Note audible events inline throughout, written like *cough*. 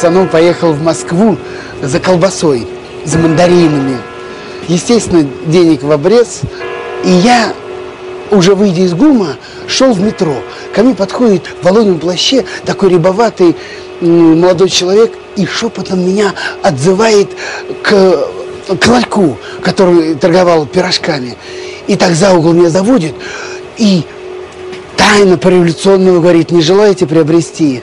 пацаном поехал в Москву за колбасой, за мандаринами. Естественно, денег в обрез. И я, уже выйдя из ГУМа, шел в метро. Ко мне подходит в волонем плаще такой рябоватый молодой человек и шепотом меня отзывает к, к ларьку, который торговал пирожками. И так за угол меня заводит и тайно по-революционному говорит, не желаете приобрести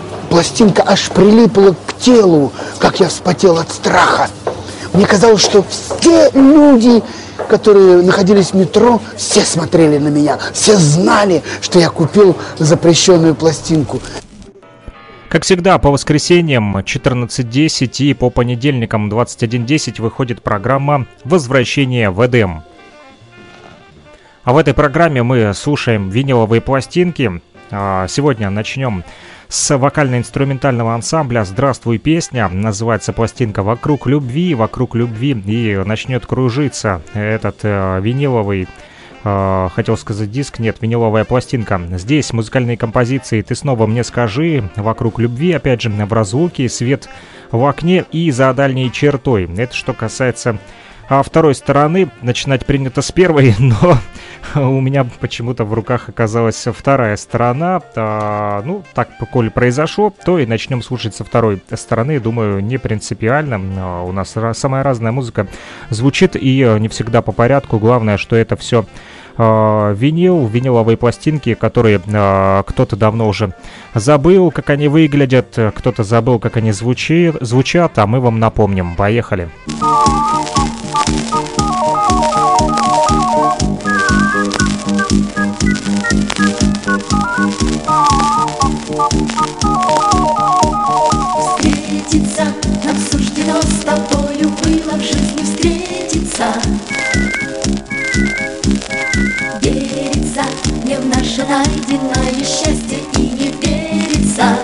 пластинка аж прилипла к телу, как я вспотел от страха. Мне казалось, что все люди, которые находились в метро, все смотрели на меня, все знали, что я купил запрещенную пластинку. Как всегда, по воскресеньям 14.10 и по понедельникам 21.10 выходит программа «Возвращение в Эдем». А в этой программе мы слушаем виниловые пластинки. А, сегодня начнем с вокально-инструментального ансамбля «Здравствуй, песня». Называется пластинка «Вокруг любви», «Вокруг любви» и начнет кружиться этот э, виниловый э, хотел сказать диск, нет, виниловая пластинка. Здесь музыкальные композиции «Ты снова мне скажи», «Вокруг любви», опять же, в разлуке, «Свет в окне» и «За дальней чертой». Это что касается а второй стороны начинать принято с первой, *laughs* но *laughs* у меня почему-то в руках оказалась вторая сторона. А, ну, так, коли произошло, то и начнем слушать со второй стороны. Думаю, не принципиально. А, у нас самая разная музыка звучит и не всегда по порядку. Главное, что это все э, винил, виниловые пластинки, которые э, кто-то давно уже забыл, как они выглядят, кто-то забыл, как они звучи, звучат, а мы вам напомним. Поехали! Поехали! Встретиться нам суждено с тобою было в жизни встретиться. Верится мне в наше найденное счастье и не верится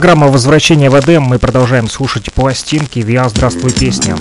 Программа возвращения в Эдем». Мы продолжаем слушать пластинки «Виа, здравствуй, песня».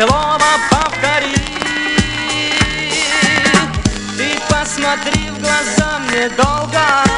слово повтори. Ты посмотри в глаза мне долго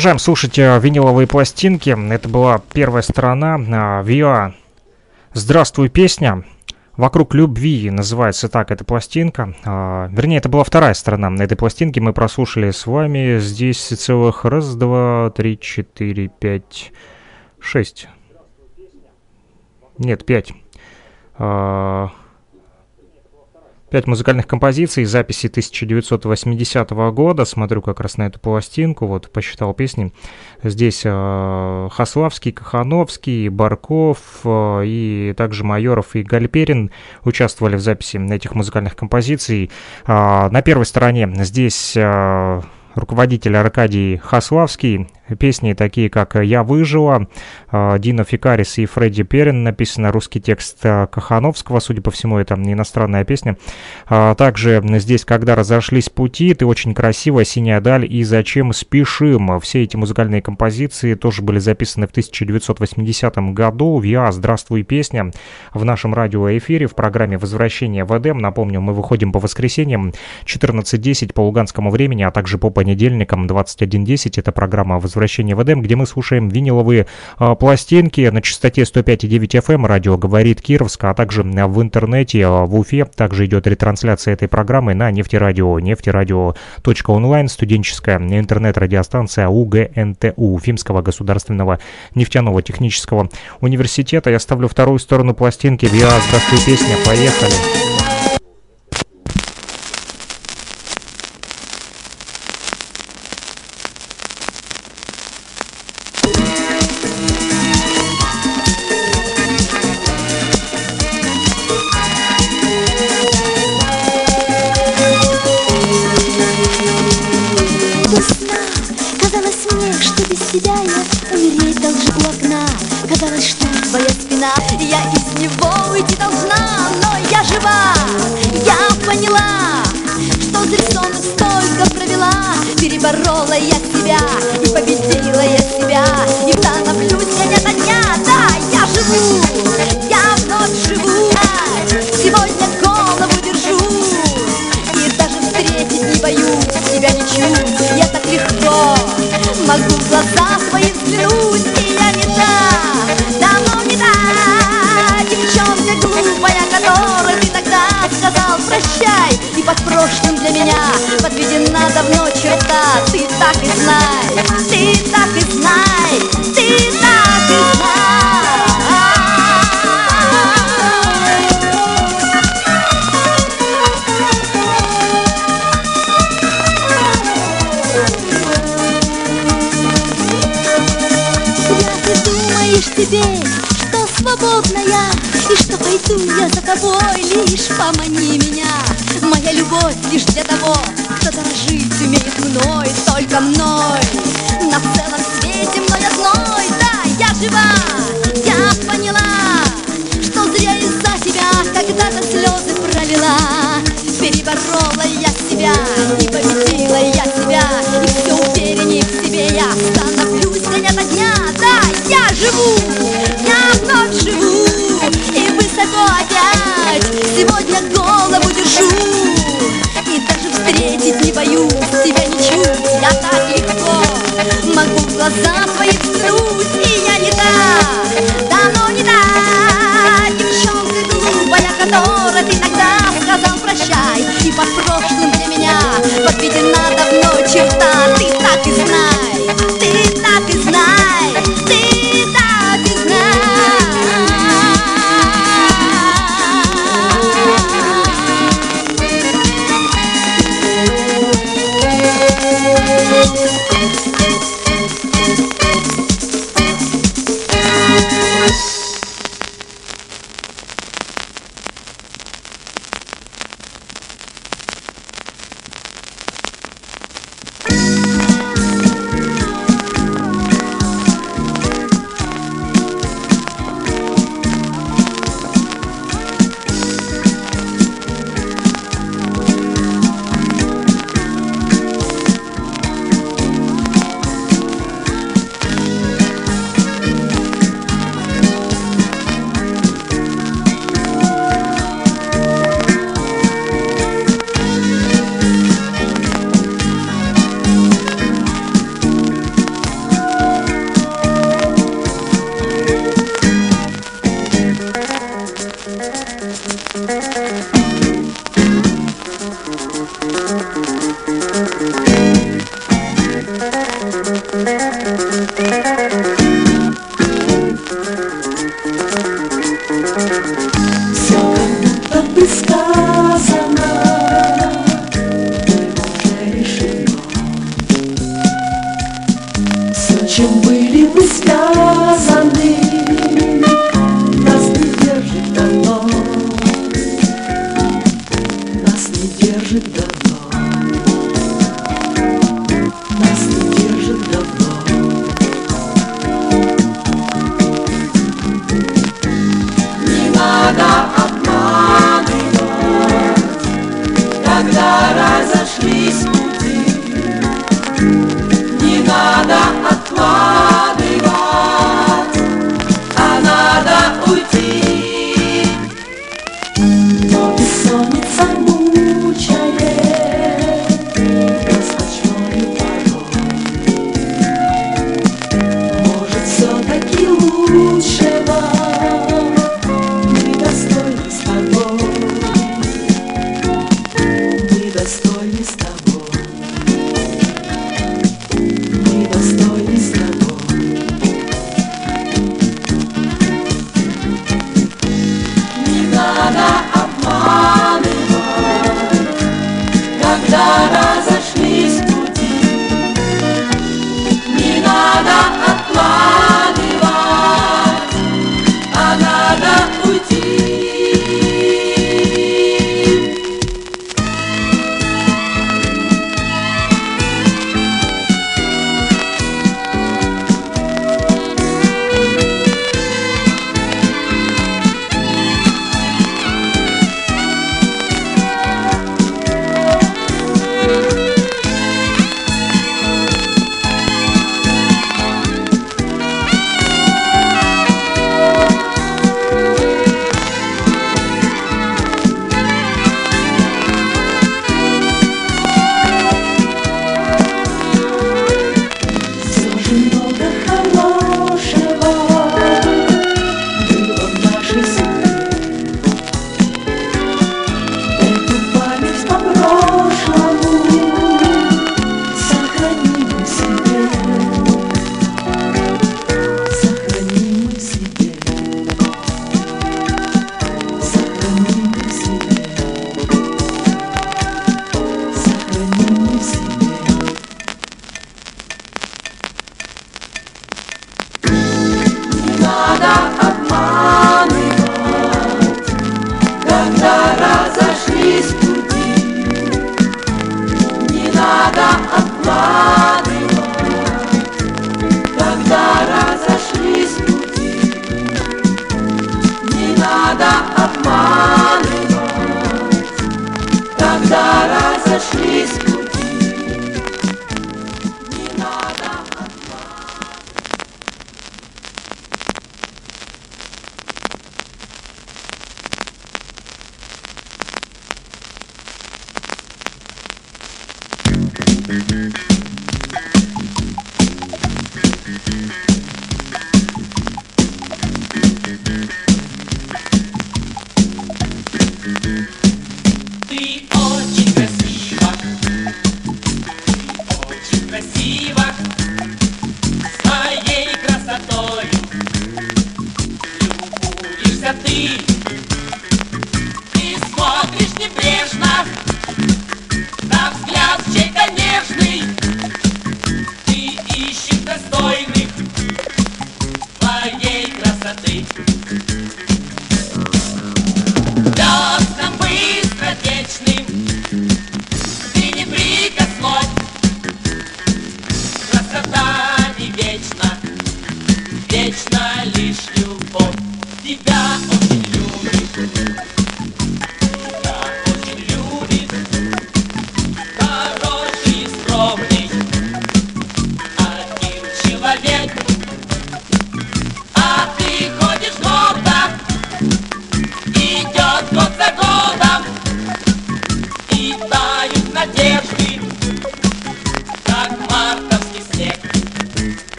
продолжаем слушать э, виниловые пластинки. Это была первая сторона э, Виа «Здравствуй, песня». «Вокруг любви» называется так эта пластинка. А, вернее, это была вторая сторона этой пластинки. Мы прослушали с вами здесь целых раз, два, три, четыре, пять, шесть. Нет, пять. А, Пять музыкальных композиций, записи 1980 года. Смотрю как раз на эту пластинку, вот посчитал песни. Здесь э, Хаславский, Кахановский, Барков э, и также Майоров и Гальперин участвовали в записи этих музыкальных композиций. А, на первой стороне здесь э, руководитель Аркадий Хаславский. Песни такие, как «Я выжила», э, Дина Фикарис и Фредди Перин. Написано русский текст э, Кахановского, судя по всему, это иностранная песня. А Также здесь «Когда разошлись пути», «Ты очень красивая», «Синяя даль» и «Зачем спешим». Все эти музыкальные композиции тоже были записаны в 1980 году. «Виа, здравствуй, песня» в нашем радиоэфире в программе «Возвращение в Эдем». Напомню, мы выходим по воскресеньям 14.10 по луганскому времени, а также по понедельникам 21.10. Это программа «Возвращение в Эдем», где мы слушаем виниловые а, пластинки на частоте 105.9 FM. Радио говорит Кировск, а также в интернете а, в Уфе. Также идет ретрансляция этой программы на нефтерадио, нефтерадио.онлайн, студенческая интернет-радиостанция УГНТУ, Уфимского государственного нефтяного технического университета. Я ставлю вторую сторону пластинки. Виа, здравствуй, песня, поехали. переборола так и знай, ты так и знай, ты так и знай. Ты думаешь теперь, что свободная И что пойду я за тобой, лишь помани меня Моя любовь лишь для того, кто дорожить умеет мной Только мной, на целом свете мной одной. Да, я жива, я поняла, что зря из-за тебя когда-то слезы пролила. Переборола я себя и победила я себя. И все увереннее в себе я становлюсь день ото дня. Да, я живу, я вновь живу. И высоко опять. Сегодня голову не боюсь тебя ничуть Я так легко. Могу в глаза твои взглянуть И я не та, давно не та Девчонка глупая, которой ты тогда сказал прощай? И под прошлым для меня подведена давно черта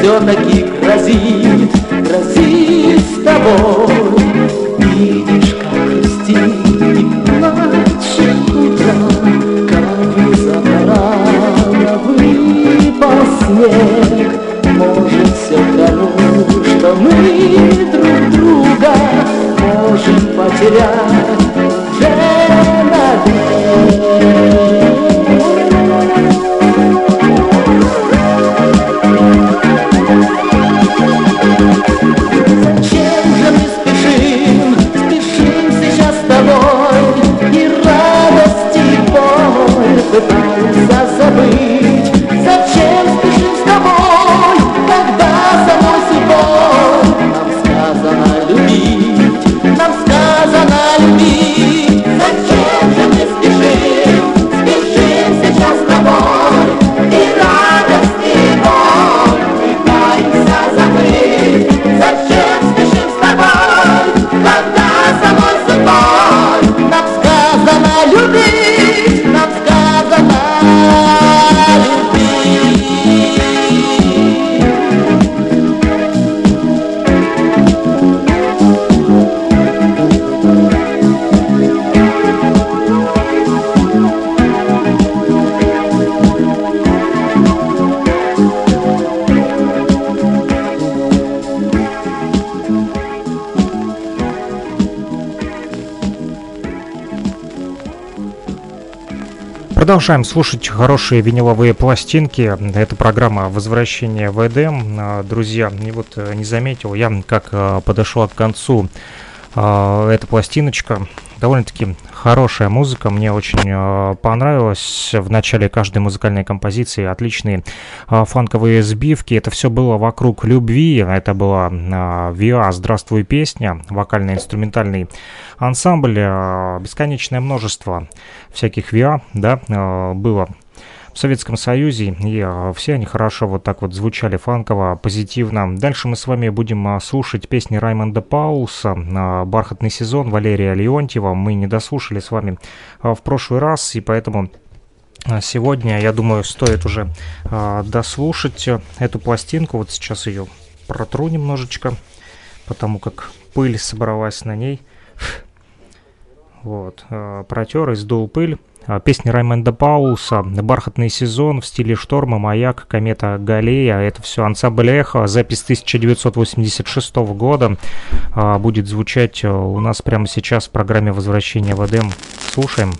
Все-таки грозит, грозит с тобой. Видишь, как грустит и плачет утро, Как внезапно рано выпал снег. Может, все тому, что мы друг друга можем потерять Продолжаем слушать хорошие виниловые пластинки. Это программа «Возвращение в Эдем». А, Друзья, и вот э, не заметил я, как э, подошла к концу э, эта пластиночка. Довольно-таки хорошая музыка, мне очень э, понравилось. В начале каждой музыкальной композиции отличные э, фанковые сбивки. Это все было вокруг любви. Это была ВИА «Здравствуй, песня», вокально-инструментальный ансамбль. э, бесконечное множество всяких ВИА, да, э, было в Советском Союзе, и а, все они хорошо вот так вот звучали фанково, позитивно. Дальше мы с вами будем а, слушать песни Раймонда Пауса, а, «Бархатный сезон» Валерия Леонтьева. Мы не дослушали с вами а, в прошлый раз, и поэтому а, Сегодня, я думаю, стоит уже а, дослушать эту пластинку. Вот сейчас ее протру немножечко, потому как пыль собралась на ней. Вот, э, протер и сдул пыль. А, Песни Раймонда Пауса, «Бархатный сезон» в стиле шторма, «Маяк», «Комета Галея». Это все ансамбль «Эхо». Запись 1986 года а, будет звучать э, у нас прямо сейчас в программе «Возвращение в Эдем». Слушаем.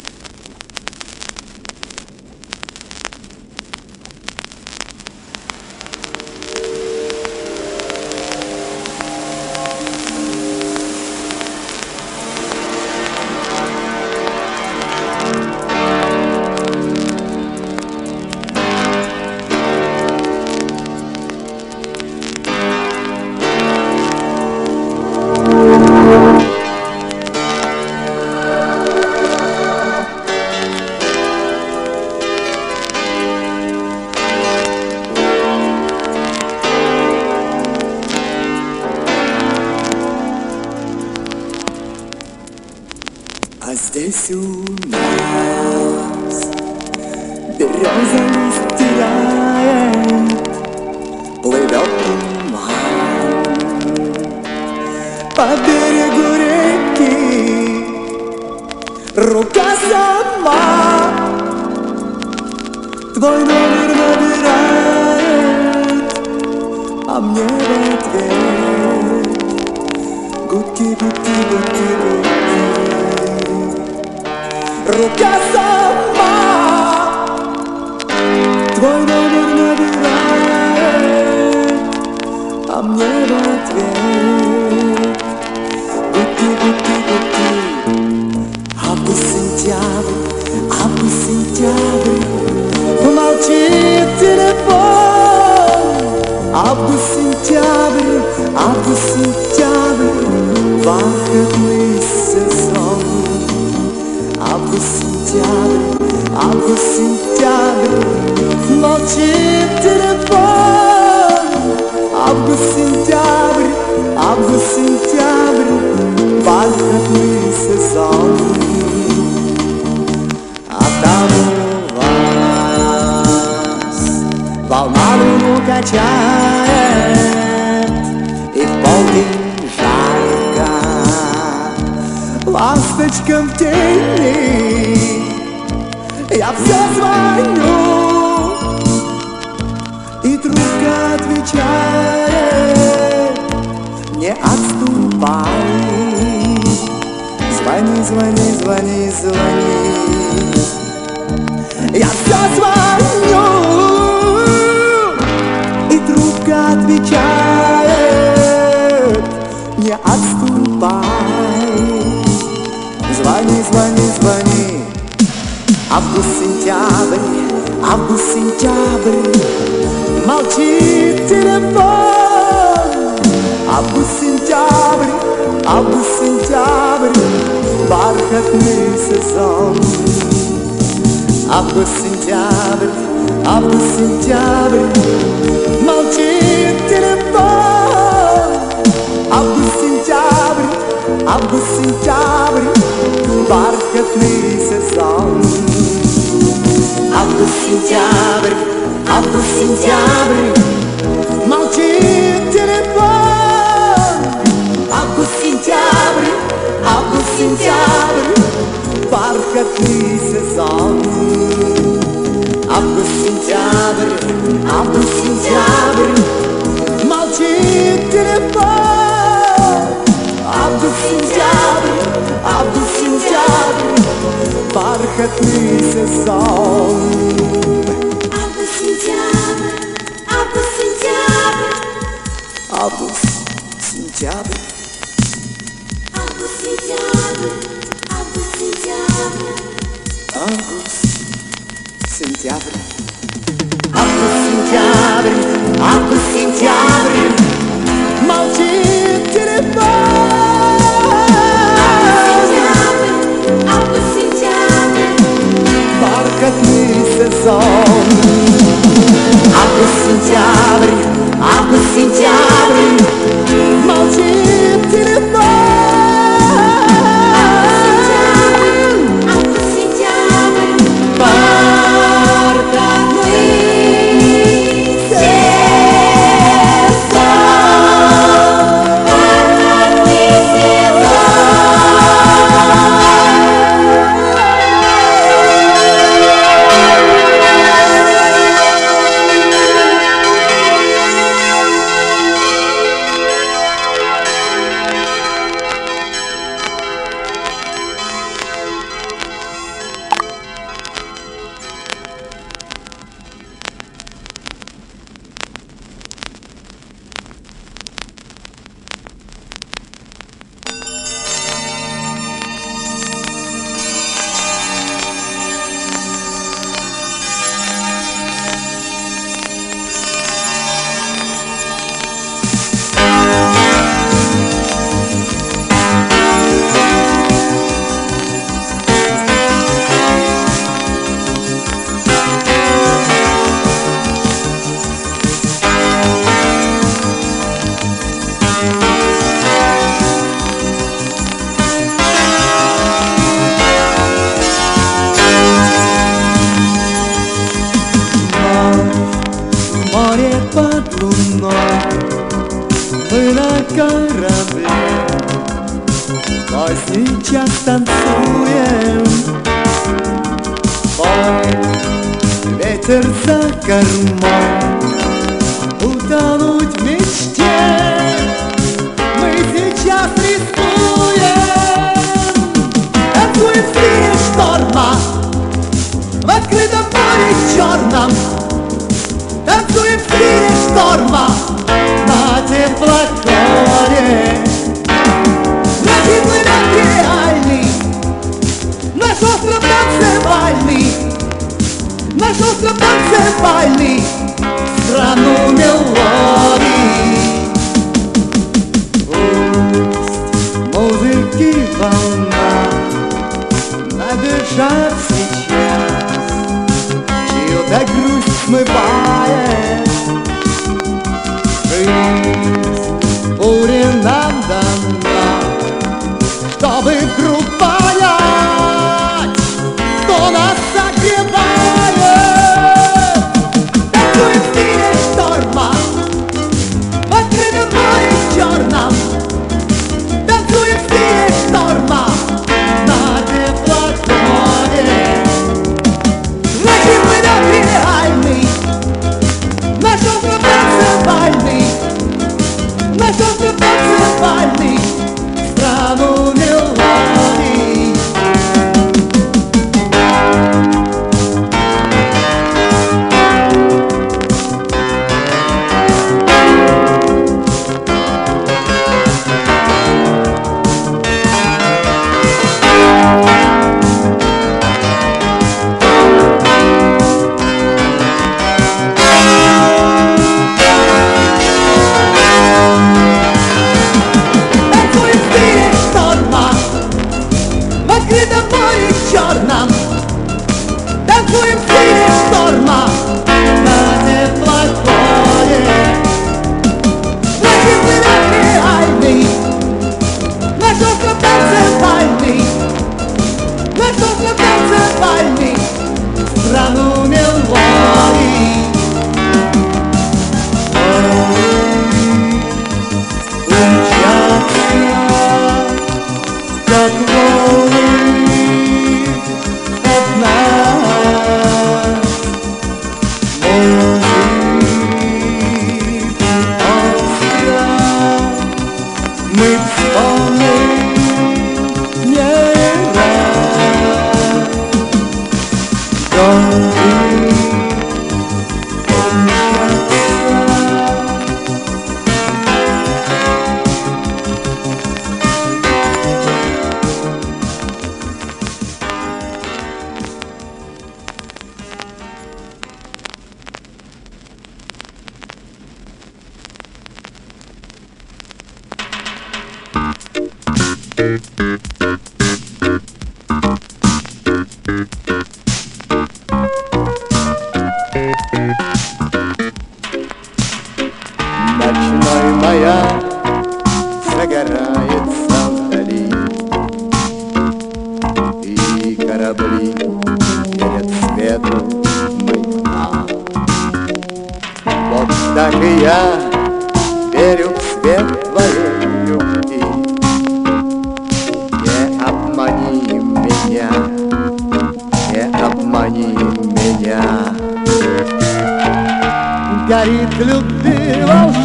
कभी से साहू अब सिंजावर अब सिंजावर मल्टी telephone अब सिंजावर अब सिंजावर farketli sezon лежат сейчас Чью-то грусть смывает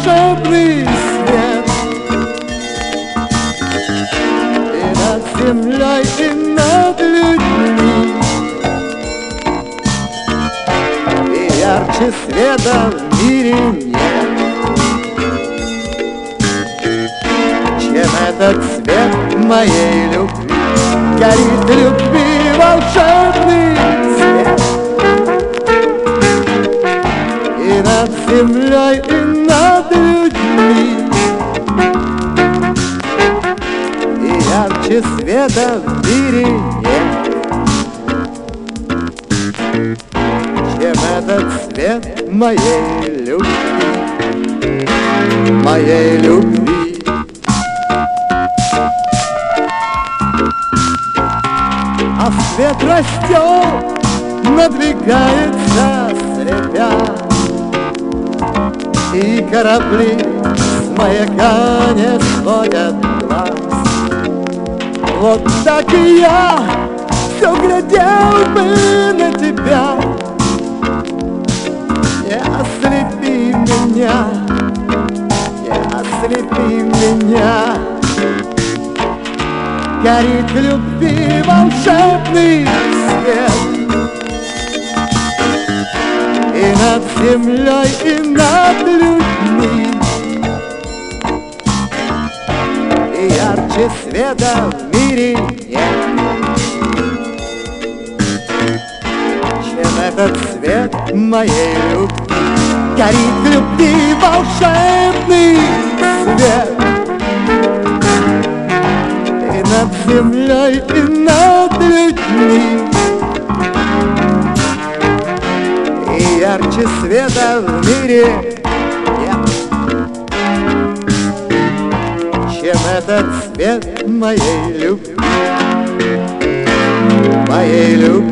волшебный свет И над землей, и над людьми И ярче света в мире нет? Чем этот свет моей любви Горит любви? Волшебный свет И над землей ярче света в дыре Чем этот свет моей любви, моей любви. А свет растет, надвигается слепя И корабли с маяка не сходят вот так и я все глядел бы на тебя. Не ослепи меня, не ослепи меня. Горит любви волшебный свет. И над землей, и над людьми. Ярче света мире нет Чем этот свет моей любви? Горит любви волшебный свет. И над землей, и над людьми. И ярче света в мире нет. Чем этот свет моей любви Моей любви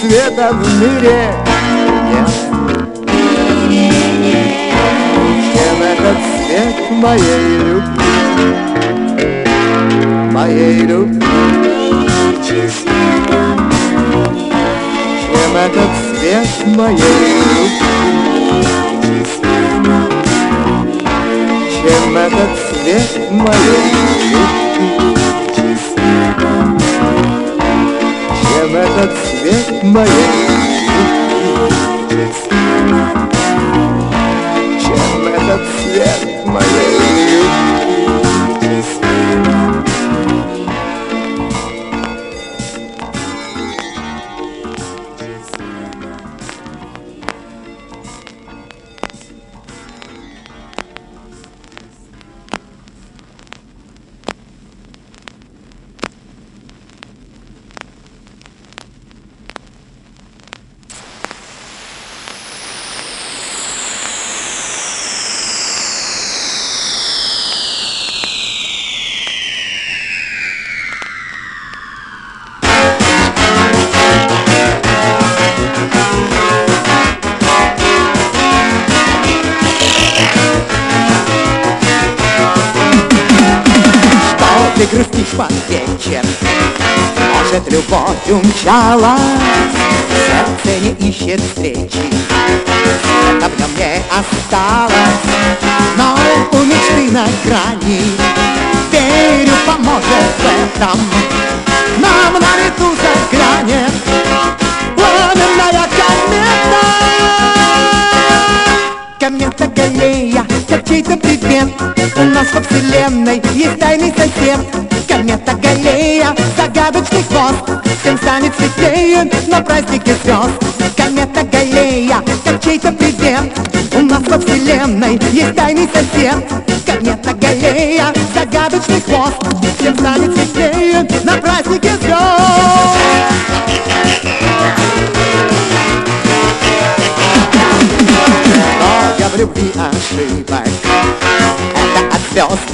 света в мире. Нет. Чем этот свет моей любви. Моей любви. Чем этот свет моей любви? Чем этот свет моей любви? Чем этот наверное, любить, чем этот свет моей.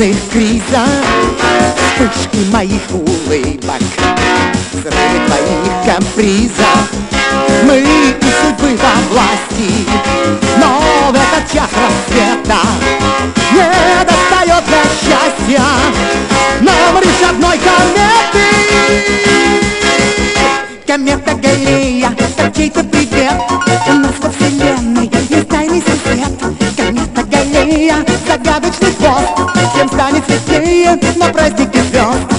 От звездных криза Вспышки моих улыбок Взрывы твоих капризов. Мы и судьбы во власти Но в этот час рассвета Не достает для счастья. Нам лишь одной кометы на празднике звезд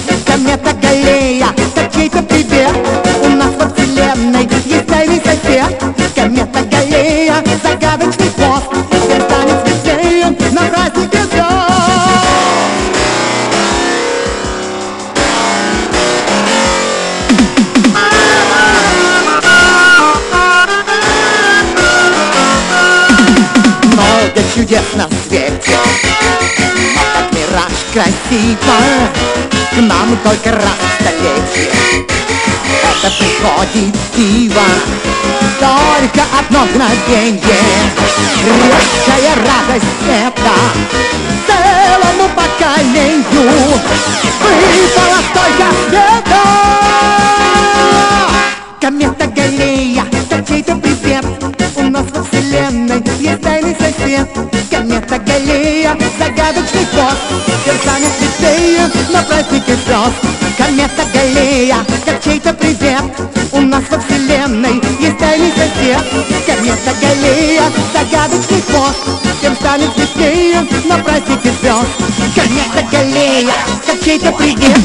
красиво. К нам только раз в столетие Это приходит диво Только одно мгновенье. Редкая радость это Целому поколению. Выпало столько света. Комета Галлея, как чей-то привет. У нас во вселенной есть тайный сосед. Комета Галлея, загадочный Всем станет светлее на празднике звезд Комета Галлея, как чей-то привет. У нас во вселенной есть тайный сосед. Комета Галлея, загадочный хвост Всем станет светлее на празднике звезд Комета Галлея, как чей-то привет.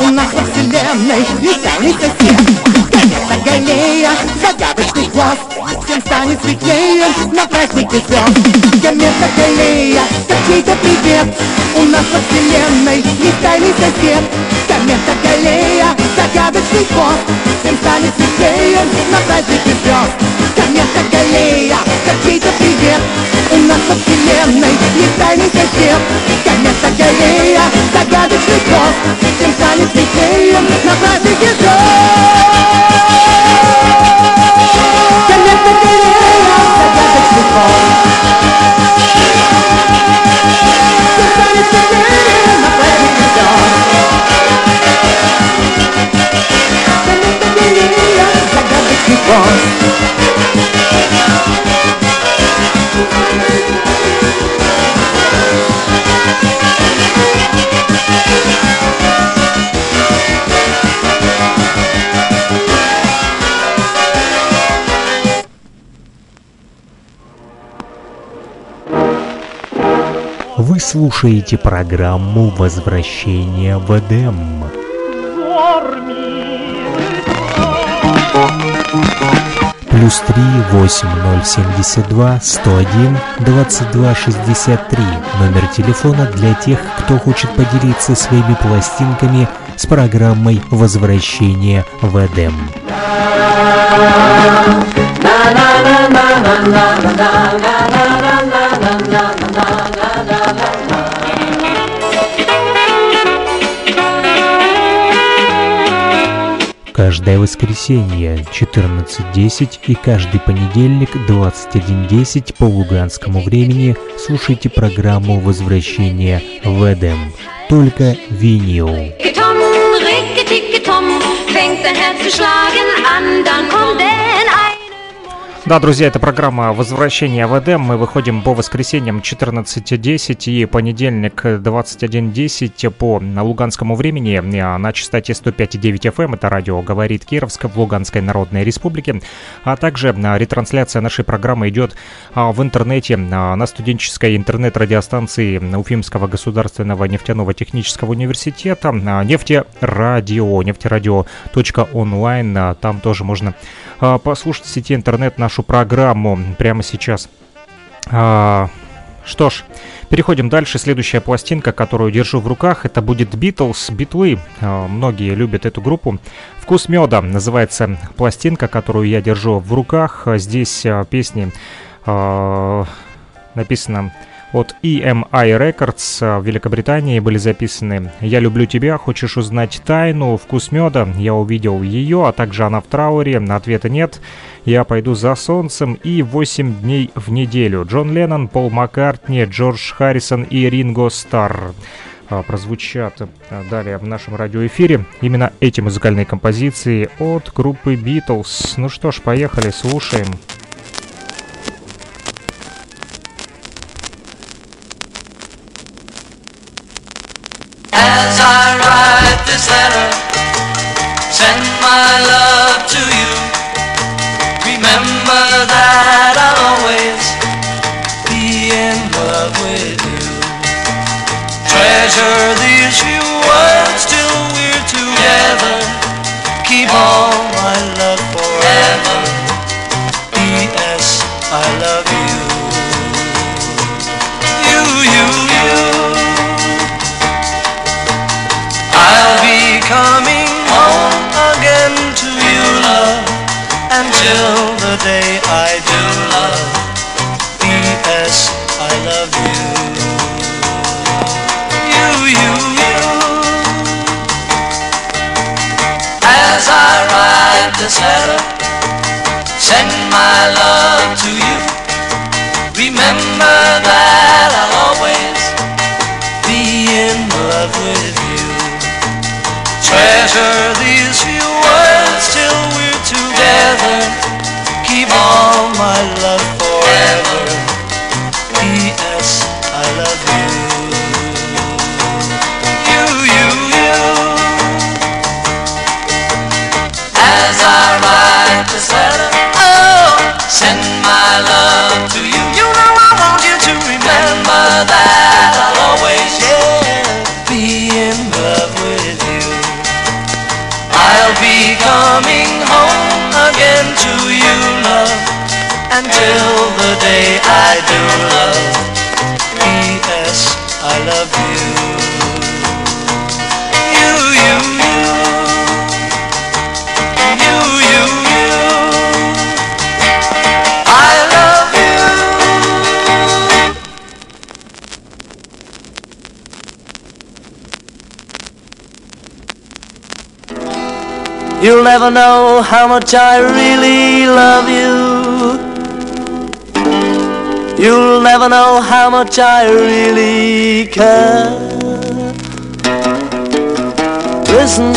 У нас во вселенной есть тайный сосед. Комета Галлея, загадочный хвост Всем станет светлее на празднике звезд Комета Галлея, как чей-то привет. У нас во вселенной есть тайный сосед. Комета Галлея, загадочный хвост Всем станет светлее на празднике звезд. Комета Галлея, как чей-то привет. У нас во вселенной есть тайный сосед. Комета Галлея, загадочный хвост Всем станет светлее на празднике звезд Вы слушаете программу «Возвращение в Эдем». плюс 3 8 0 72 101 22 63. Номер телефона для тех, кто хочет поделиться своими пластинками с программой возвращения в Эдем». na na na na na na na na na na na na Каждое воскресенье 14.10 и каждый понедельник 21.10 по луганскому времени слушайте программу «Возвращение в Эдем». Только винил. Да, друзья, это программа «Возвращение в Эдем». Мы выходим по воскресеньям 14.10 и понедельник 21.10 по Луганскому времени а на частоте 105.9 FM. эм. Это радио «Говорит Кировск» в Луганской Народной Республике. А также а, ретрансляция нашей программы идет а, в интернете на студенческой интернет-радиостанции Уфимского государственного нефтяного технического университета «Нефтерадио», нефтерадио.онлайн. Там тоже можно послушать в сети интернет нашу программу прямо сейчас. А, Что ж, переходим дальше. Следующая пластинка, которую держу в руках, это будет Beatles, Битлы. А, Многие любят эту группу. «Вкус меда» называется пластинка, которую я держу в руках. А Здесь а, песни а, написано от EMI Records а, в Великобритании были записаны «Я люблю тебя, хочешь узнать тайну, вкус меда, я увидел ее, а также она в трауре, ответа нет, я пойду за солнцем и 8 дней в неделю». Джон Леннон, Пол Маккартни, Джордж Харрисон и Ринго Старр а, прозвучат а, далее в нашем радиоэфире. Именно эти музыкальные композиции от группы Beatles. Ну что ж, поехали, слушаем. As I write this letter, send my love to you. remember that I'll always be in love with you. Treasure these few words till we're together. Keep all my love forever. P.S. I love you. You, you, you. I'll be coming home again to you, love, until the day I do love. P.S. I love you. You, you, you. As I write this letter, send my love to you. Remember that I'll always be in love with you. Treasure these the day I do love. P.S. I love you. You, you, you. You, you, you. I love you. You'll never know how much I really love you. You'll never know how much I really care. Listen,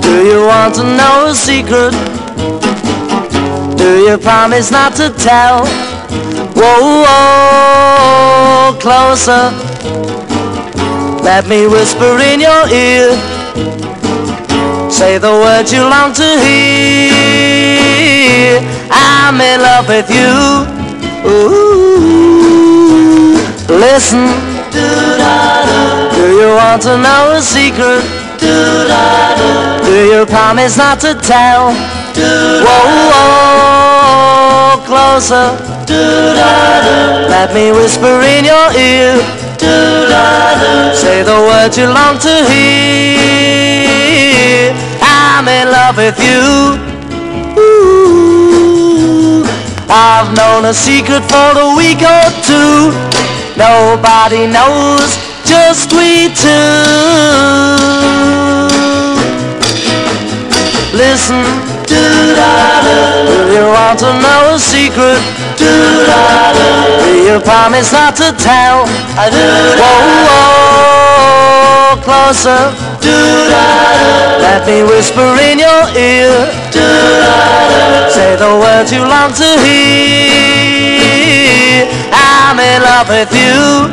do you want to know a secret? Do you promise not to tell? Whoa, whoa, closer. Let me whisper in your ear. Say the words you long to hear. I'm in love with you. Ooh, listen. Do you want to know a secret? Do you promise not to tell? Whoa, whoa, closer. Let me whisper in your ear. Say the words you long to hear. I'm in love with you. I've known a secret for a week or two. Nobody knows, just we two. Listen, do you want to know a secret? Do you promise not to tell? I do. Whoa, whoa, closer. Let me whisper in your ear. Say the words you long to hear. I'm in love with you.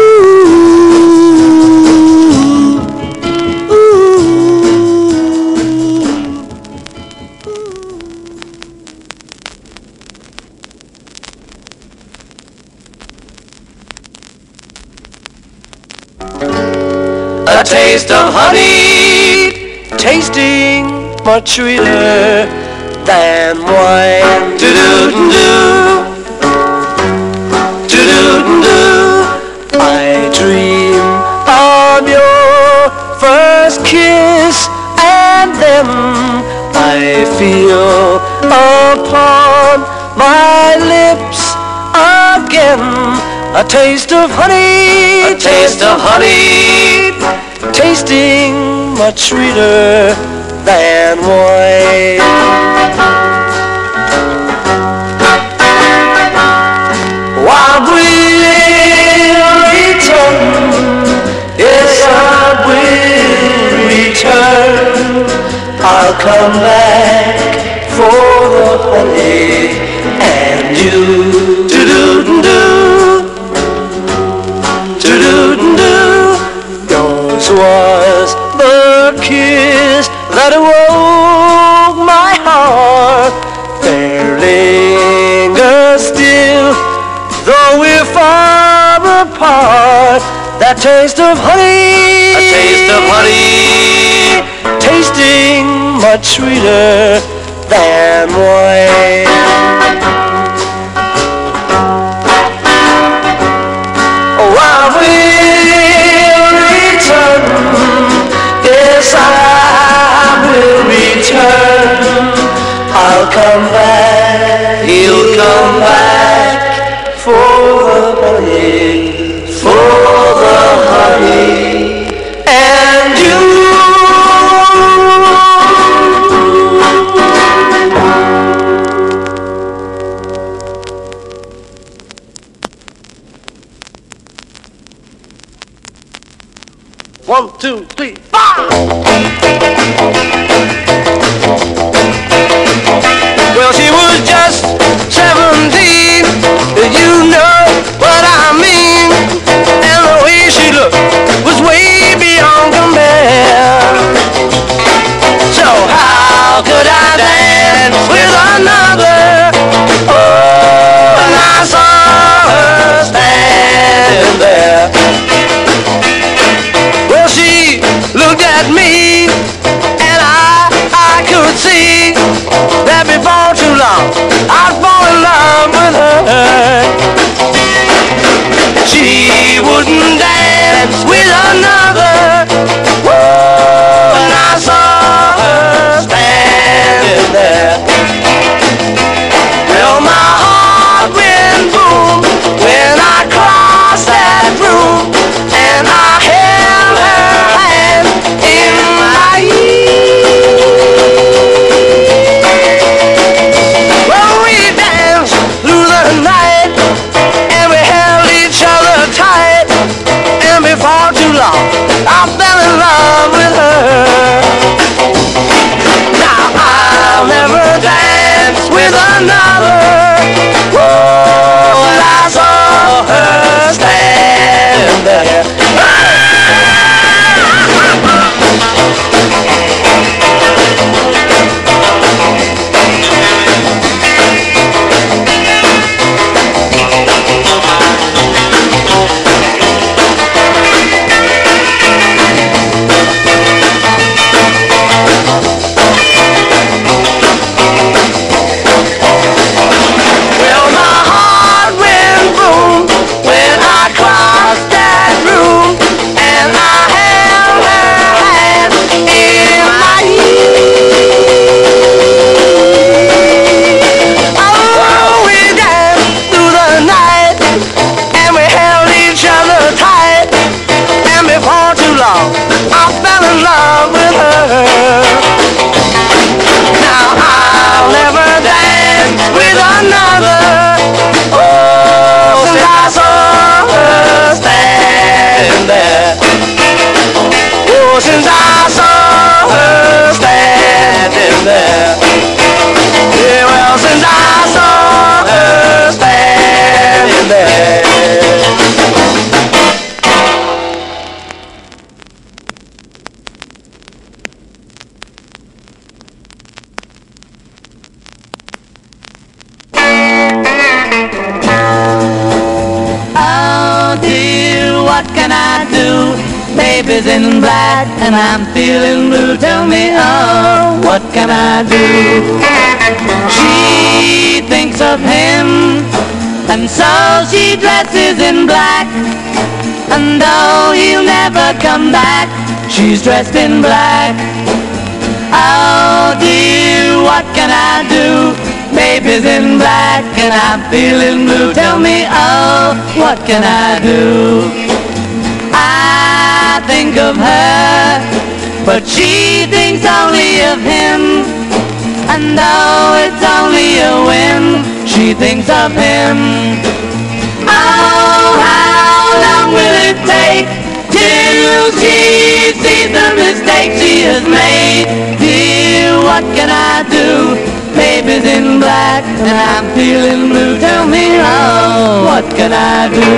Ooh, taste of honey, tasting much sweeter than wine. Do do do do do do. I dream of your first kiss, and then I feel upon my lips again. A taste of honey, a taste of honey, tasting much sweeter than wine. While we'll return, yes, I will return. I'll come back for the honey and you. Was the kiss that awoke my heart. There lingers still, though we're far apart, that taste of honey. A taste of honey. Tasting much sweeter than wine. Come back. He'll come back for the honey, for the honey and you. One, two, three, another? Oh, I saw her standing there. Well, she looked at me, and I, I could see that before too long I'd fall in love with her. She wouldn't dance with another. Oh, and I saw her standing there. I fell in love with her. Now I'll never dance with another. Now I'll never dance with another. Oh, since I saw her standing there. Oh, since I saw her standing there. Yeah, well, since I saw her standing there. And I'm feeling blue. Tell me, oh, what can I do? She thinks of him and so she dresses in black. And though he'll never come back, she's dressed in black. Oh dear, what can I do? Baby's in black and I'm feeling blue. Tell me, oh, what can I do? Think of her, but she thinks only of him. And though it's only a whim, she thinks of him. Oh, how long will it take till she sees the mistake she has made? Dear, what can I do? Baby's in black and I'm feeling blue. Tell me, oh, what can I do?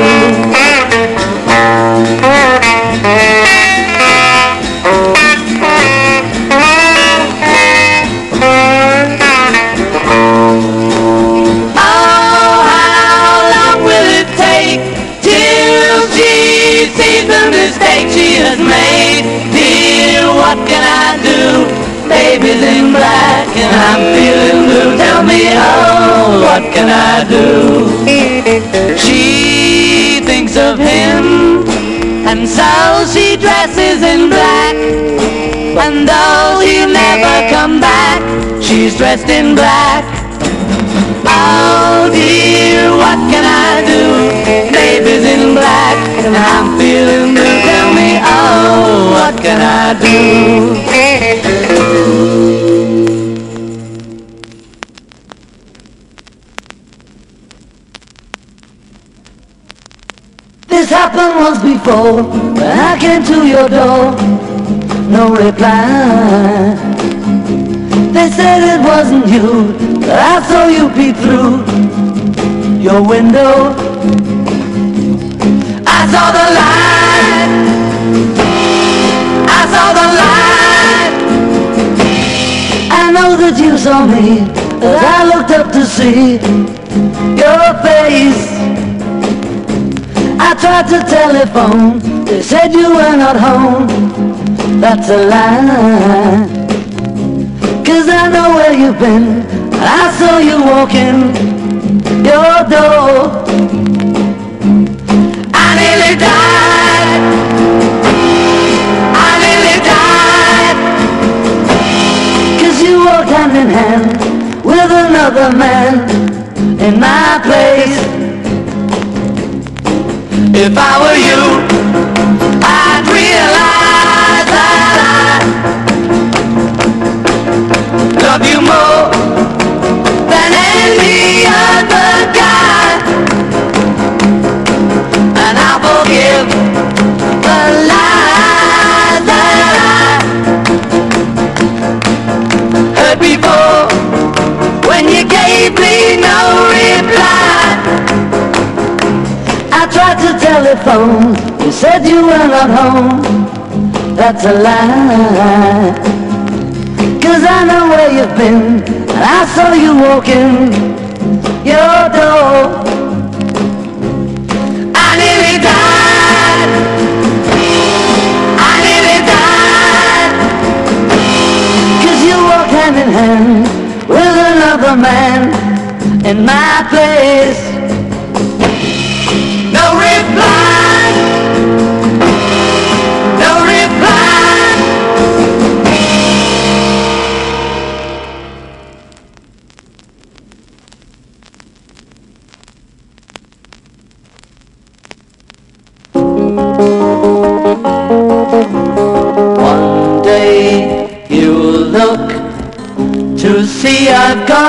Oh, how long will it take till she sees the mistake she has made? Dear, what can I do? Baby's in black and I'm feeling blue. Tell me, oh, what can I do? She thinks of him, and so she dresses in black. And though he he'll never come back. She's dressed in black. Oh dear, what can I do? Baby's in black and I'm feeling blue. Tell me, oh, what can I do? Happened once before when I came to your door. No reply. They said it wasn't you, but I saw you peep through your window. I saw the light. I saw the light. I know that you saw me as I looked up to see your face. I tried to telephone, they said you were not home. That's a lie. Cause I know where you've been. I saw you walking your door. I nearly died. I nearly died. Cause you walked hand in hand with another man in my place. If I were you, I'd realize that I love you more than any other guy. Telephone, you said you were not home. That's a lie. Cause I know where you've been, and I saw you walking your door. I nearly died. I nearly died. Cause you walked hand in hand with another man in my place.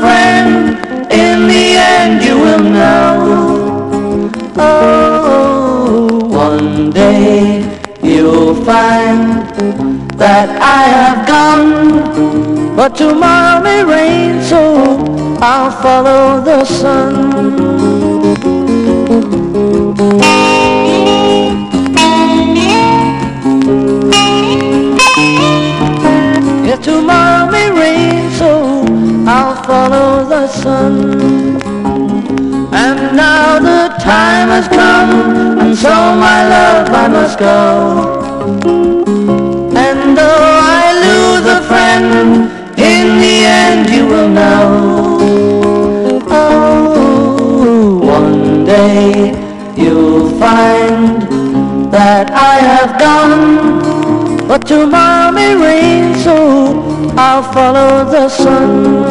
friend, in the end you will know. Oh, one day you'll find that I have gone, but tomorrow may rain, so I'll follow the sun. Sun. And now the time has come, and so my love I must go. And though I lose a friend, in the end you will know. Oh, one day you'll find that I have gone. But tomorrow may rain, so I'll follow the sun.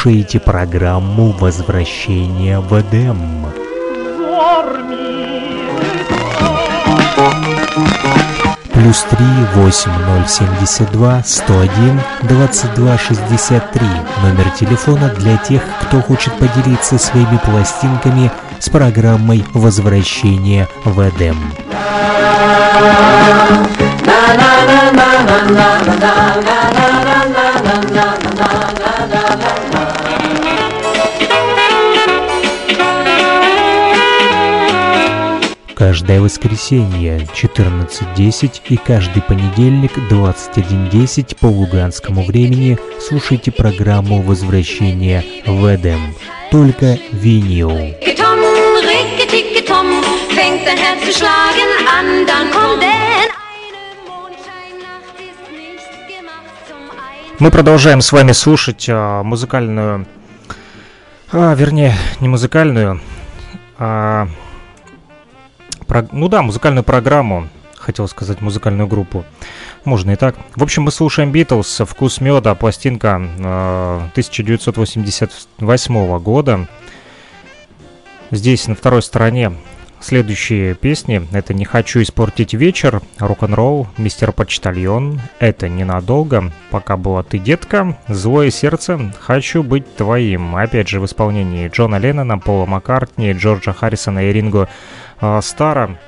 слушаете программу «Возвращение в Эдем». Плюс 3 8072 101 2263 Номер телефона для тех, кто хочет поделиться своими пластинками с программой «Возвращение в Эдем». na na na na na na na na na na na Каждое воскресенье 14.10 и каждый понедельник 21.10 по луганскому времени слушайте программу «Возвращение в Эдем». Только винил. Fängt dein Herz zu schlagen an, dann kommt. Мы продолжаем с вами слушать а, музыкальную, а, вернее, не музыкальную, а, про- ну да, музыкальную программу, хотел сказать музыкальную группу, можно и так. В общем, мы слушаем Битлз, «Вкус меда», пластинка а, 1988 года. Здесь на второй стороне следующие песни. Это «Не хочу испортить вечер», «Рок-н-ролл», «Мистер Почтальон», «Это ненадолго», «Пока была ты детка», «Злое сердце», «Хочу быть твоим». Опять же в исполнении Джона Леннона, Пола Маккартни, Джорджа Харрисона и Ринго Стара.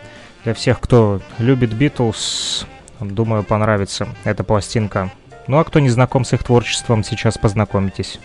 Для всех, кто любит Битлз, думаю, понравится эта пластинка. Ну а кто не знаком с их творчеством, сейчас познакомитесь.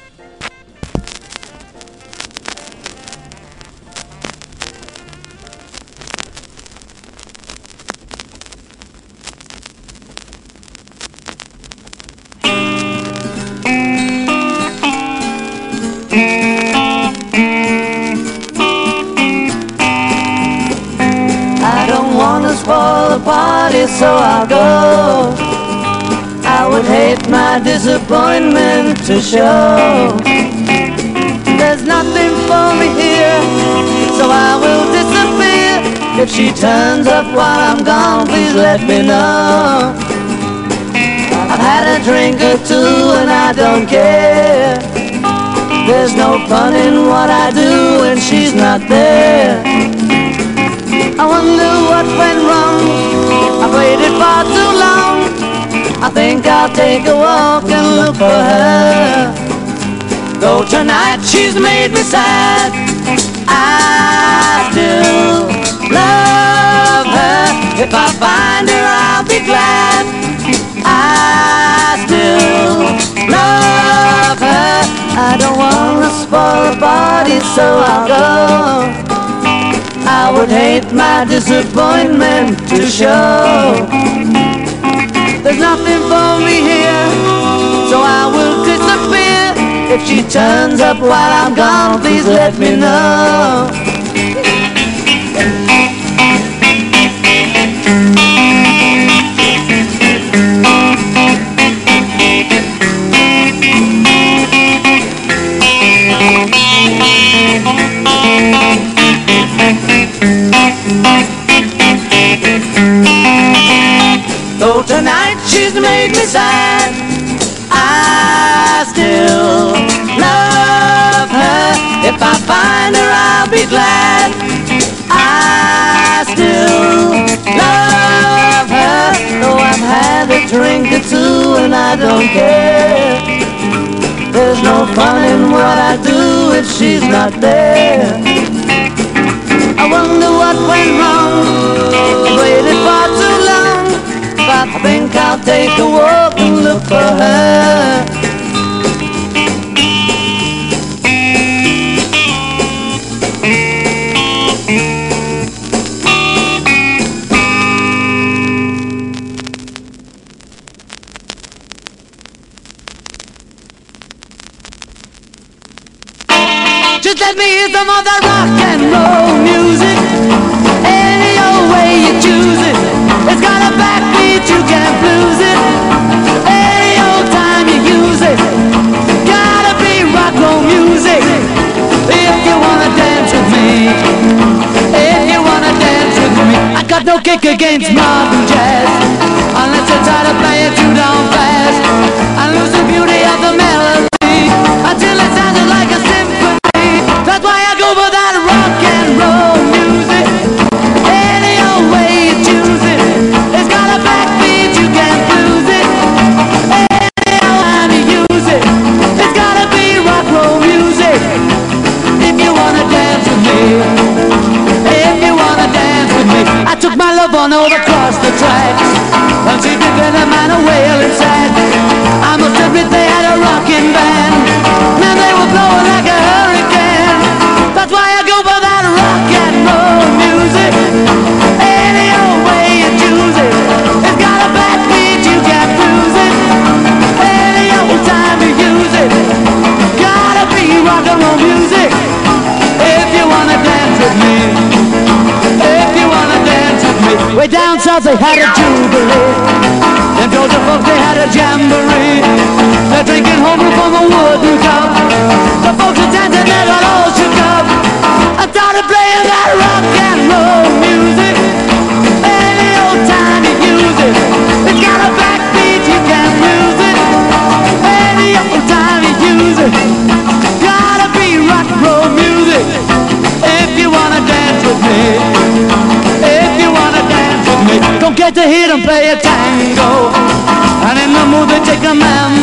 Show. There's nothing for me here, so I will disappear. If she turns up while I'm gone, please let me know. I've had a drink or two and I don't care. There's no fun in what I do when she's not there. I wonder what went wrong. I've waited far too long. I think I'll take a walk and look for her. Though tonight she's made me sad, I still love her. If I find her, I'll be glad. I still love her. I don't wanna spoil the party, so I'll go. I would hate my disappointment to show. There's nothing for me here, so I will disappear. If she turns up while I'm gone, please let me know. She's made me sad, I still love her. If I find her, I'll be glad. I still love her. Though I've had a drink or two and I don't care. There's no fun in what I do if she's not there. I wonder what went wrong. I waited far too long. I think I'll take a walk and look for her. Just let me hear some of that rock and roll kick against modern jazz. Unless you try to play my on over across the tracks. And she it a man a wailing sad. I must admit they had a rocking band. Man, they were blowing like a hurricane. That's why I go for that rock and roll music. Any old way you choose it. It's got a backbeat, you can't lose it. Any old time you use it. Gotta be rock and roll music. If you wanna dance with me. Way down south they had a jubilee. Them Georgia folks they had a jamboree. They're drinking homebrew from a wooden cup. The folks are dancing they got all shook up. I started playing that rock and roll music. Any old time you use it. It's got a backbeat, you lose it. Any old time you use it. Gotta be rock and roll music. If you wanna dance with me. Get to hear them play a tango. And in the mood they take a mambo.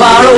Girlfriend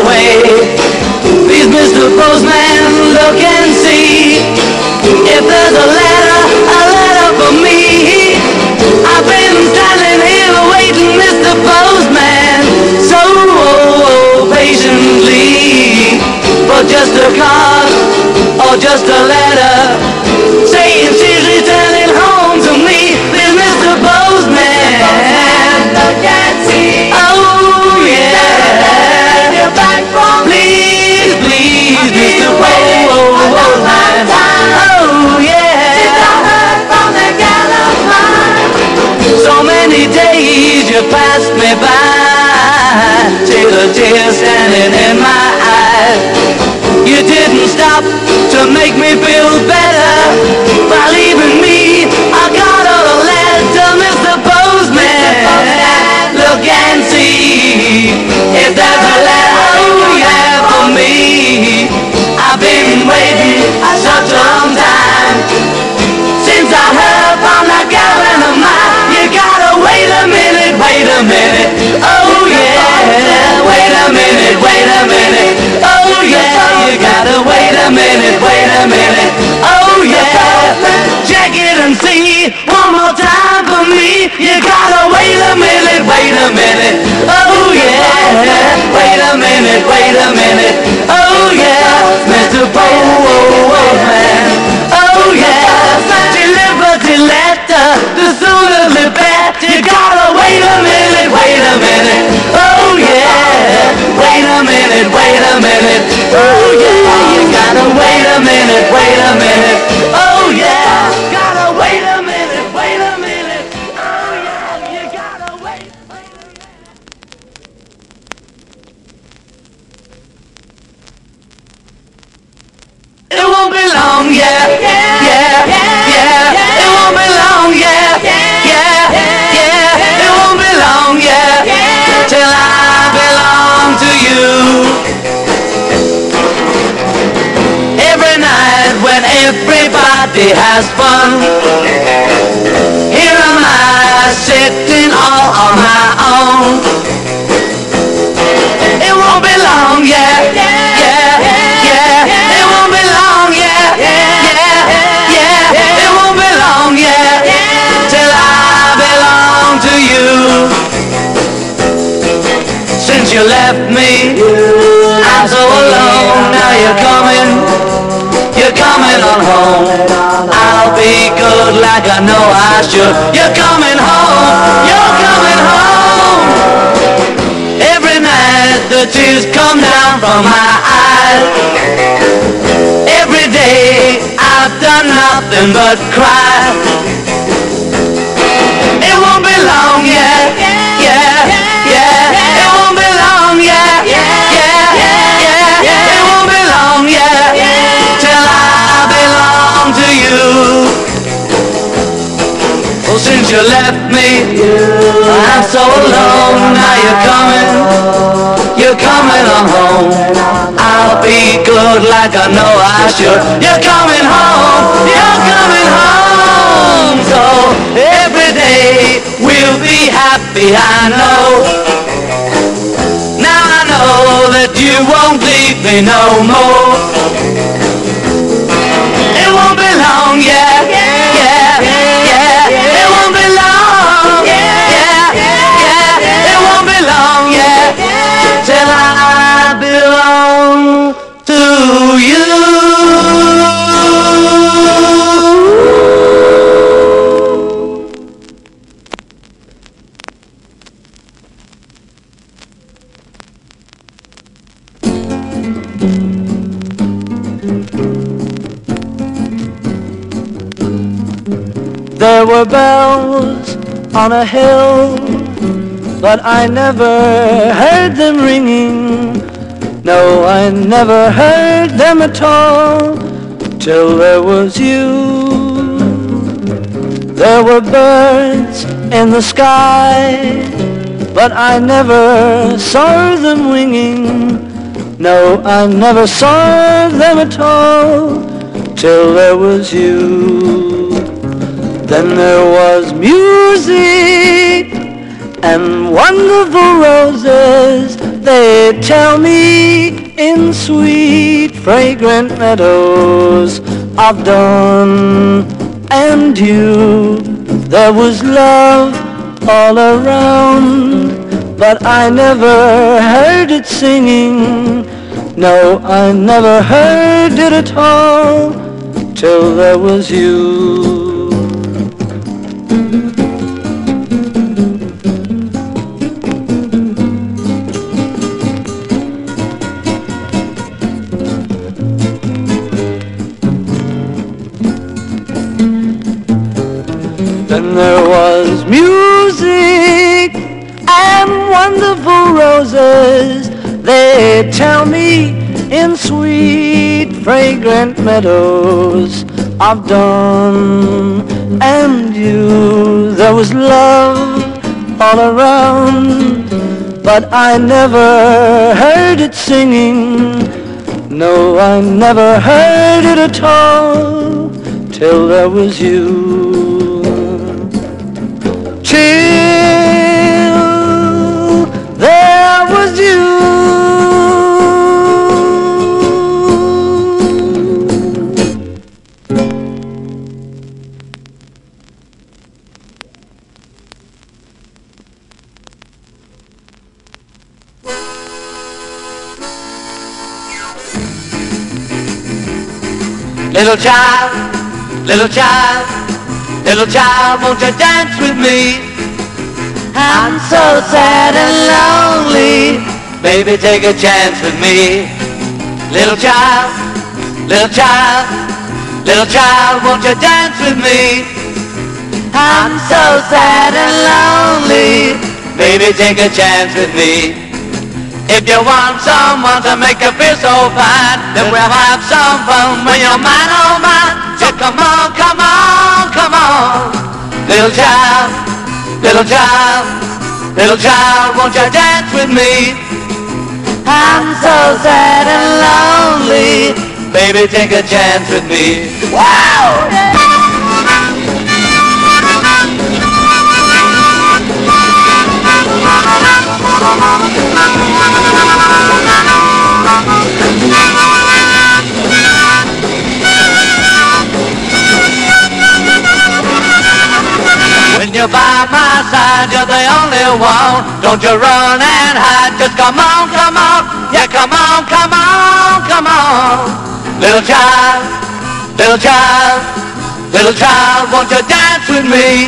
has fun, here am I sitting all on my own. It won't be long, yeah, yeah, yeah. It won't be long, yeah, yeah, yeah. It won't be long, yeah, till I belong to you. Since you left me, I'm so alone. Now you're coming, you're coming on home. Good like I know I should. You're coming home, you're coming home. Every night the tears come down from my eyes. Every day I've done nothing but cry. You left me, I'm so alone. Now you're coming, you're coming on home. I'll be good like I know I should. You're coming home, you're coming home. So every day we'll be happy, I know. Now I know that you won't leave me no more. It won't be long, yeah, There were bells on a hill, but I never heard them ringing. No, I never heard them at all till there was you. There were birds in the sky, but I never saw them winging. No, I never saw them at all till there was you. Then there was music and wonderful roses. They tell me in sweet, fragrant meadows of dawn and dew. There was love all around, but I never heard it singing. No, I never heard it at all till there was you. Fragrant meadows of dawn and you there was love all around, but I never heard it singing. No, I never heard it at all till there was you. Till Little child, little child, little child, won't you dance with me? I'm so sad and lonely. Baby, take a chance with me. Little child, little child, little child, won't you dance with me? I'm so sad and lonely. Baby, take a chance with me. If you want someone to make you feel so fine, then we'll have some fun when you're mine, oh mine. So come on, come on, come on. Little child, little child, little child, won't you dance with me? I'm so sad and lonely. Baby, take a chance with me. Wow! You're by my side, you're the only one. Don't you run and hide, just come on, come on. Yeah, come on, come on, come on. Little child, little child, little child, won't you dance with me?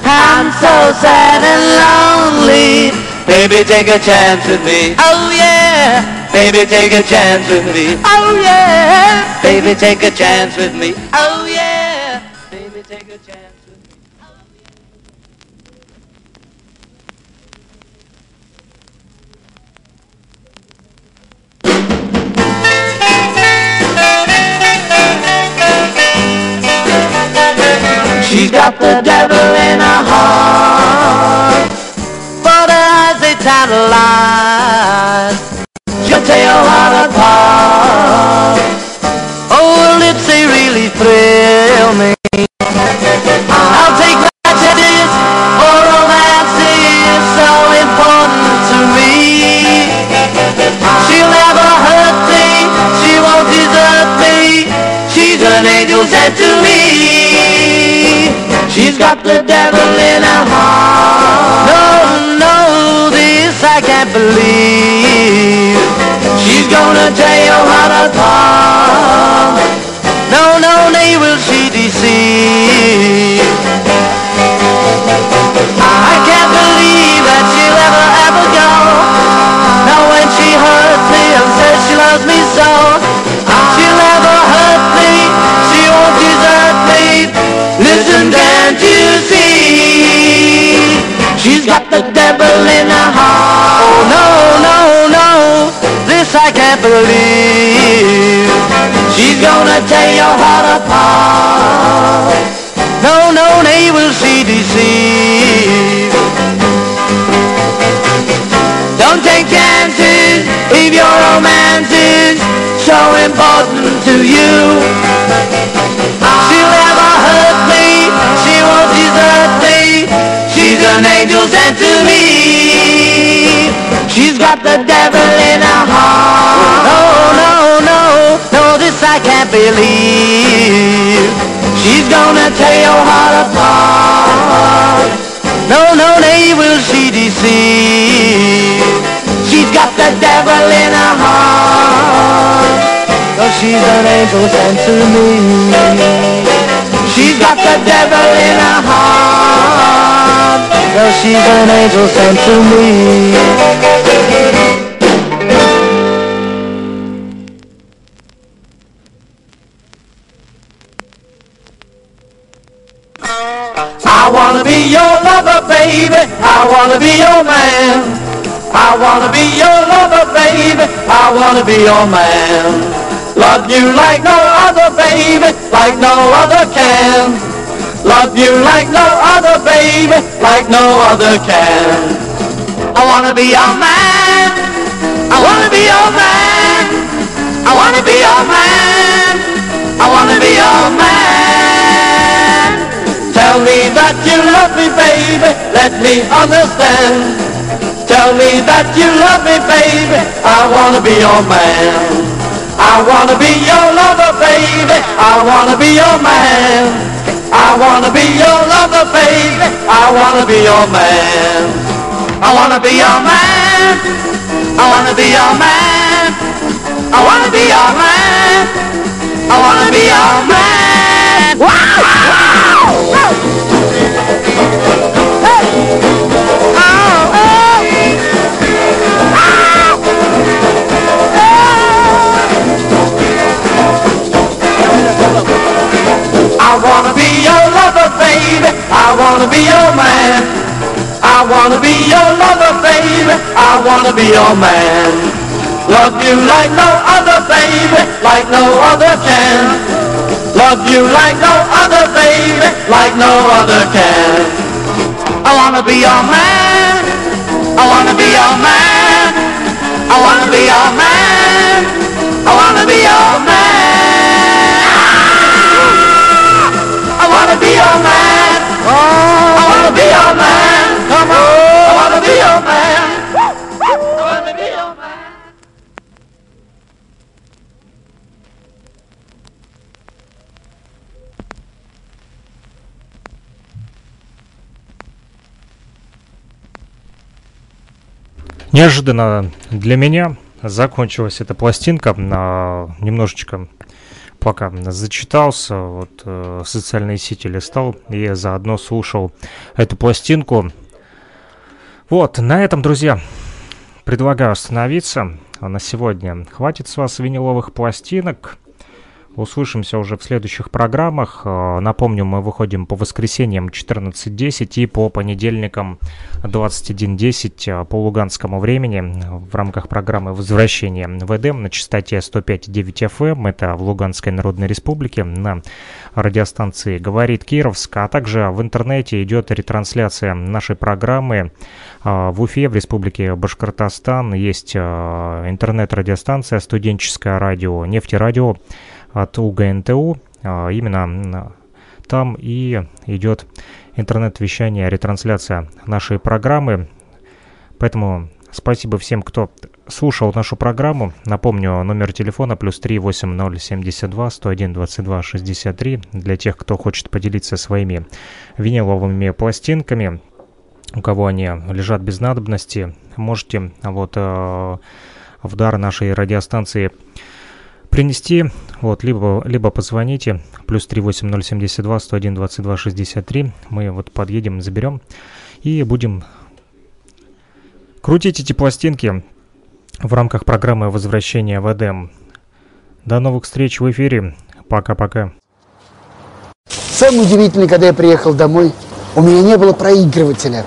I'm so sad and lonely. Baby, take a chance with me. Oh yeah. Baby, take a chance with me. Oh yeah. Baby, take a chance with me. Oh yeah. Baby, take a chance with me. She's got the devil in her heart, tantalize. Your heart apart. Oh, her lips they really thrill heart. No, no, nay, will she deceive. I can't believe that she'll ever, ever go. Now when she hurts me and says she loves me so, she'll never hurt me. She won't desert me. Listen, can't you see? She's got the devil in her heart. Oh no, no, no, this I can't believe. She's gonna tear your heart apart. No, no, nay, will she deceive? Don't take chances if your romance is so important to you. She'll never hurt me, she won't desert me. She's an angel sent to me. She's got the devil in her heart. Believe. She's gonna tear your heart apart. No, no, nay, will she deceive. She's got the devil in her heart. Oh, she's an angel sent to me. She's got the devil in her heart. Well, she's an angel sent to me. Baby. I wanna be your man. I wanna be your lover, baby. I wanna be your man. Love you like no other, baby, like no other can. Love you like no other, baby, like no other can. I wanna be your man. I wanna be your man. I wanna be your man. I wanna be your man. Tell me that you love me, baby. Let me understand. Tell me that you love me, baby. I wanna be your man. I wanna be your lover, baby. I wanna be your man. I wanna be your lover, baby. I wanna be your man. I wanna be your man. I wanna be your man. I wanna be your man. I wanna be your man. Wow! wow. I wanna be your lover, baby. I wanna be your man. I wanna be your lover, baby. I wanna be your man. Love you like no other, baby, like no other can. Love you like no other, baby, like no other can. I wanna be your man. I wanna be your man. I wanna be your man. I wanna be your man. Неожиданно для меня закончилась эта пластинка. А, Немножечко пока зачитался, вот э, социальные сети листал и заодно слушал эту пластинку. Вот, на этом, друзья, предлагаю остановиться на сегодня. Хватит с вас виниловых пластинок. Услышимся уже в следующих программах. Э, Напомню, мы выходим по воскресеньям 14.10 и по понедельникам 21.10 э, по луганскому времени в рамках программы «Возвращение в Эдем» на частоте 105.9 FM. Это в Луганской Народной Республике на радиостанции «Говорит Кировск», а также в интернете идет ретрансляция нашей программы э, в Уфе, в Республике Башкортостан. Есть э, интернет-радиостанция «Студенческое радио», «Нефтерадио» от УГНТУ. А, Именно там и идет интернет-вещание, ретрансляция нашей программы. Поэтому спасибо всем, кто слушал нашу программу. Напомню, номер телефона плюс 3 8072 101 22 63 для тех, кто хочет поделиться своими виниловыми пластинками. У кого они лежат без надобности, можете вот э, в дар нашей радиостанции принести, вот, либо, либо позвоните, плюс 38072 101 22 63, мы вот подъедем, заберем и будем крутить эти пластинки в рамках программы «Возвращение в Эдем». До новых встреч в эфире, пока-пока. Самое удивительное, когда я приехал домой, у меня не было проигрывателя.